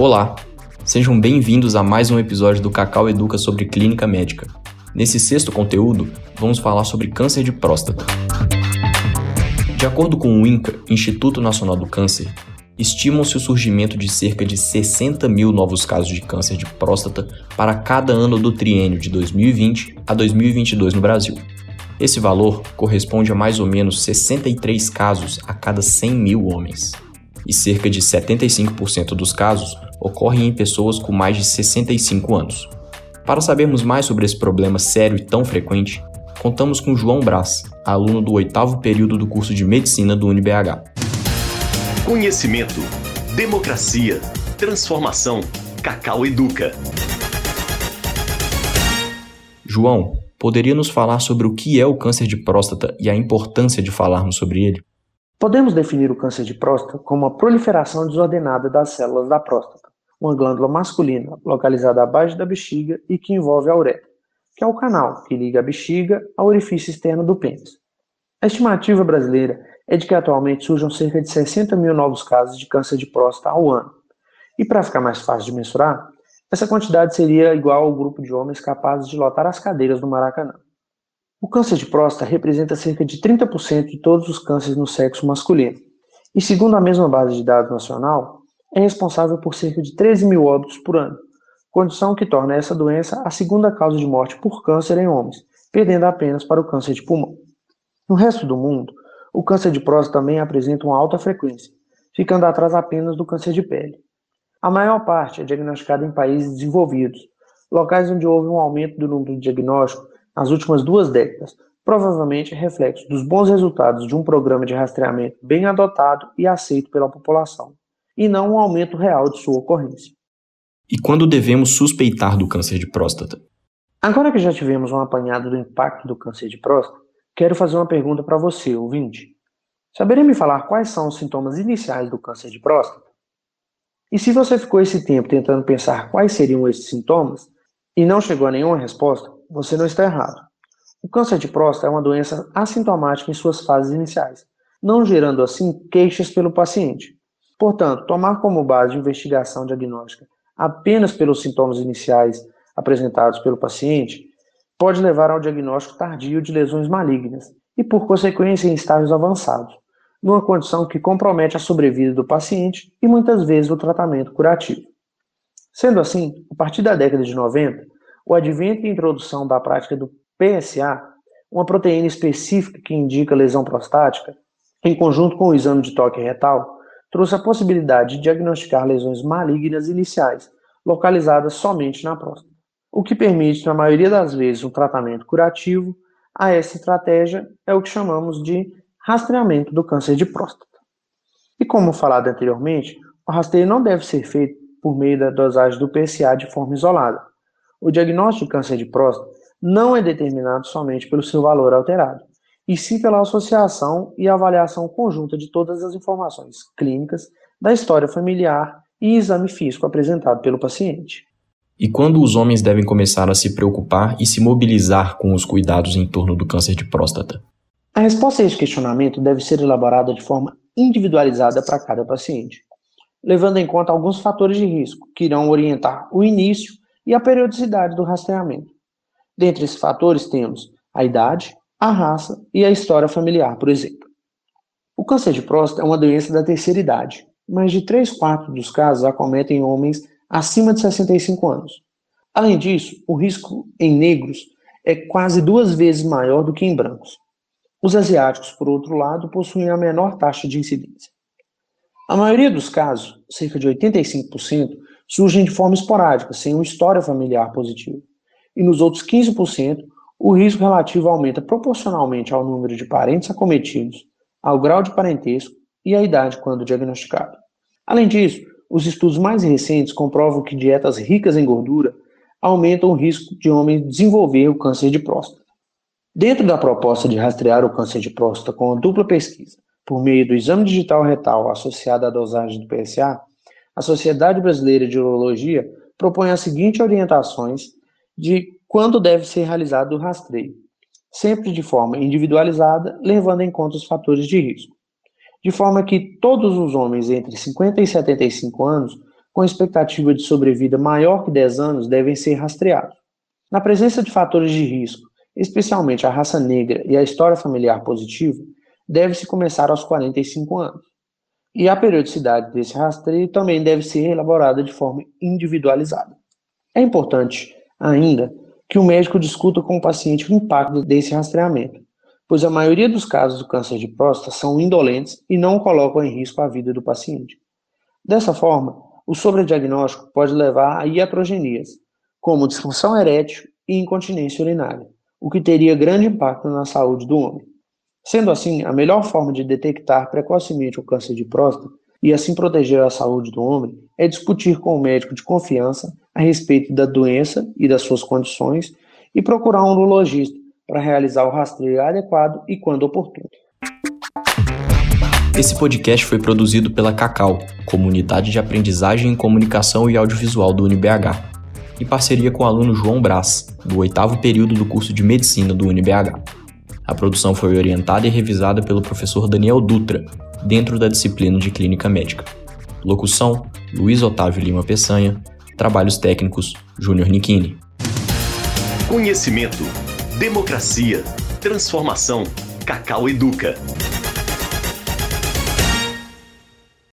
Olá, sejam bem-vindos a mais um episódio do Cacau Educa sobre Clínica Médica. Nesse sexto conteúdo, vamos falar sobre câncer de próstata. De acordo com o INCA, Instituto Nacional do Câncer, estimam-se o surgimento de cerca de 60 mil novos casos de câncer de próstata para cada ano do triênio de 2020 a 2022 no Brasil. Esse valor corresponde a mais ou menos 63 casos a cada 100 mil homens. E cerca de 75% dos casos ocorrem em pessoas com mais de 65 anos. Para sabermos mais sobre esse problema sério e tão frequente, contamos com João Braz, aluno do oitavo período do curso de Medicina do UniBH. Conhecimento, democracia, transformação. Cacau Educa. João, poderia nos falar sobre o que é o câncer de próstata e a importância de falarmos sobre ele? Podemos definir o câncer de próstata como a proliferação desordenada das células da próstata, uma glândula masculina localizada abaixo da bexiga e que envolve a uretra, que é o canal que liga a bexiga ao orifício externo do pênis. A estimativa brasileira é de que atualmente surjam cerca de 60 mil novos casos de câncer de próstata ao ano. E para ficar mais fácil de mensurar, essa quantidade seria igual ao grupo de homens capazes de lotar as cadeiras do Maracanã. O câncer de próstata representa cerca de 30% de todos os cânceres no sexo masculino. E segundo a mesma base de dados nacional, é responsável por cerca de 13 mil óbitos por ano, condição que torna essa doença a segunda causa de morte por câncer em homens, perdendo apenas para o câncer de pulmão. No resto do mundo, o câncer de próstata também apresenta uma alta frequência, ficando atrás apenas do câncer de pele. A maior parte é diagnosticada em países desenvolvidos, locais onde houve um aumento do número de diagnóstico nas últimas duas décadas, provavelmente reflexo dos bons resultados de um programa de rastreamento bem adotado e aceito pela população, e não um aumento real de sua ocorrência. E quando devemos suspeitar do câncer de próstata? Agora que já tivemos um apanhado do impacto do câncer de próstata, Quero fazer uma pergunta para você, ouvinte. Saberia me falar quais são os sintomas iniciais do câncer de próstata? E se você ficou esse tempo tentando pensar quais seriam esses sintomas e não chegou a nenhuma resposta, você não está errado. O câncer de próstata é uma doença assintomática em suas fases iniciais, não gerando assim queixas pelo paciente. Portanto, tomar como base de investigação diagnóstica apenas pelos sintomas iniciais apresentados pelo paciente pode levar ao diagnóstico tardio de lesões malignas e, por consequência, em estágios avançados, numa condição que compromete a sobrevida do paciente e muitas vezes o tratamento curativo. Sendo assim, a partir da década de 90, o advento e introdução da prática do PSA, uma proteína específica que indica lesão prostática, em conjunto com o exame de toque retal, trouxe a possibilidade de diagnosticar lesões malignas iniciais, localizadas somente na próstata o que permite, na maioria das vezes, um tratamento curativo. A essa estratégia é o que chamamos de rastreamento do câncer de próstata. E como falado anteriormente, o rastreio não deve ser feito por meio da dosagem do PSA de forma isolada. O diagnóstico de câncer de próstata não é determinado somente pelo seu valor alterado, e sim pela associação e avaliação conjunta de todas as informações clínicas, da história familiar e exame físico apresentado pelo paciente. E quando os homens devem começar a se preocupar e se mobilizar com os cuidados em torno do câncer de próstata? A resposta a esse questionamento deve ser elaborada de forma individualizada para cada paciente, levando em conta alguns fatores de risco que irão orientar o início e a periodicidade do rastreamento. Dentre esses fatores temos a idade, a raça e a história familiar, por exemplo. O câncer de próstata é uma doença da terceira idade. Mais de 3 quartos dos casos acometem homens acima de 65 anos. Além disso, o risco em negros é quase duas vezes maior do que em brancos. Os asiáticos, por outro lado, possuem a menor taxa de incidência. A maioria dos casos, cerca de 85%, surgem de forma esporádica, sem uma história familiar positiva. E nos outros 15%, o risco relativo aumenta proporcionalmente ao número de parentes acometidos, ao grau de parentesco e à idade quando diagnosticado. Além disso, os estudos mais recentes comprovam que dietas ricas em gordura aumentam o risco de homem desenvolver o câncer de próstata. Dentro da proposta de rastrear o câncer de próstata com a dupla pesquisa, por meio do exame digital retal associado à dosagem do PSA, a Sociedade Brasileira de Urologia propõe as seguintes orientações de quando deve ser realizado o rastreio, sempre de forma individualizada, levando em conta os fatores de risco de forma que todos os homens entre 50 e 75 anos com expectativa de sobrevida maior que 10 anos devem ser rastreados. Na presença de fatores de risco, especialmente a raça negra e a história familiar positiva, deve-se começar aos 45 anos. E a periodicidade desse rastreio também deve ser elaborada de forma individualizada. É importante, ainda, que o médico discuta com o paciente o impacto desse rastreamento, pois a maioria dos casos do câncer de próstata são indolentes e não colocam em risco a vida do paciente. Dessa forma, o sobrediagnóstico pode levar a iatrogenias, como disfunção erétil e incontinência urinária, o que teria grande impacto na saúde do homem. Sendo assim, a melhor forma de detectar precocemente o câncer de próstata e assim proteger a saúde do homem é discutir com o médico de confiança a respeito da doença e das suas condições e procurar um urologista para realizar o rastreio adequado e quando oportuno. Esse podcast foi produzido pela Cacau, Comunidade de Aprendizagem em Comunicação e Audiovisual do UniBH, em parceria com o aluno João Brás, do oitavo período do curso de Medicina do UniBH. A produção foi orientada e revisada pelo professor Daniel Dutra, dentro da disciplina de Clínica Médica. Locução: Luiz Otávio Lima Peçanha. Trabalhos técnicos: Júnior Nikini. Conhecimento, democracia, transformação. Cacau Educa.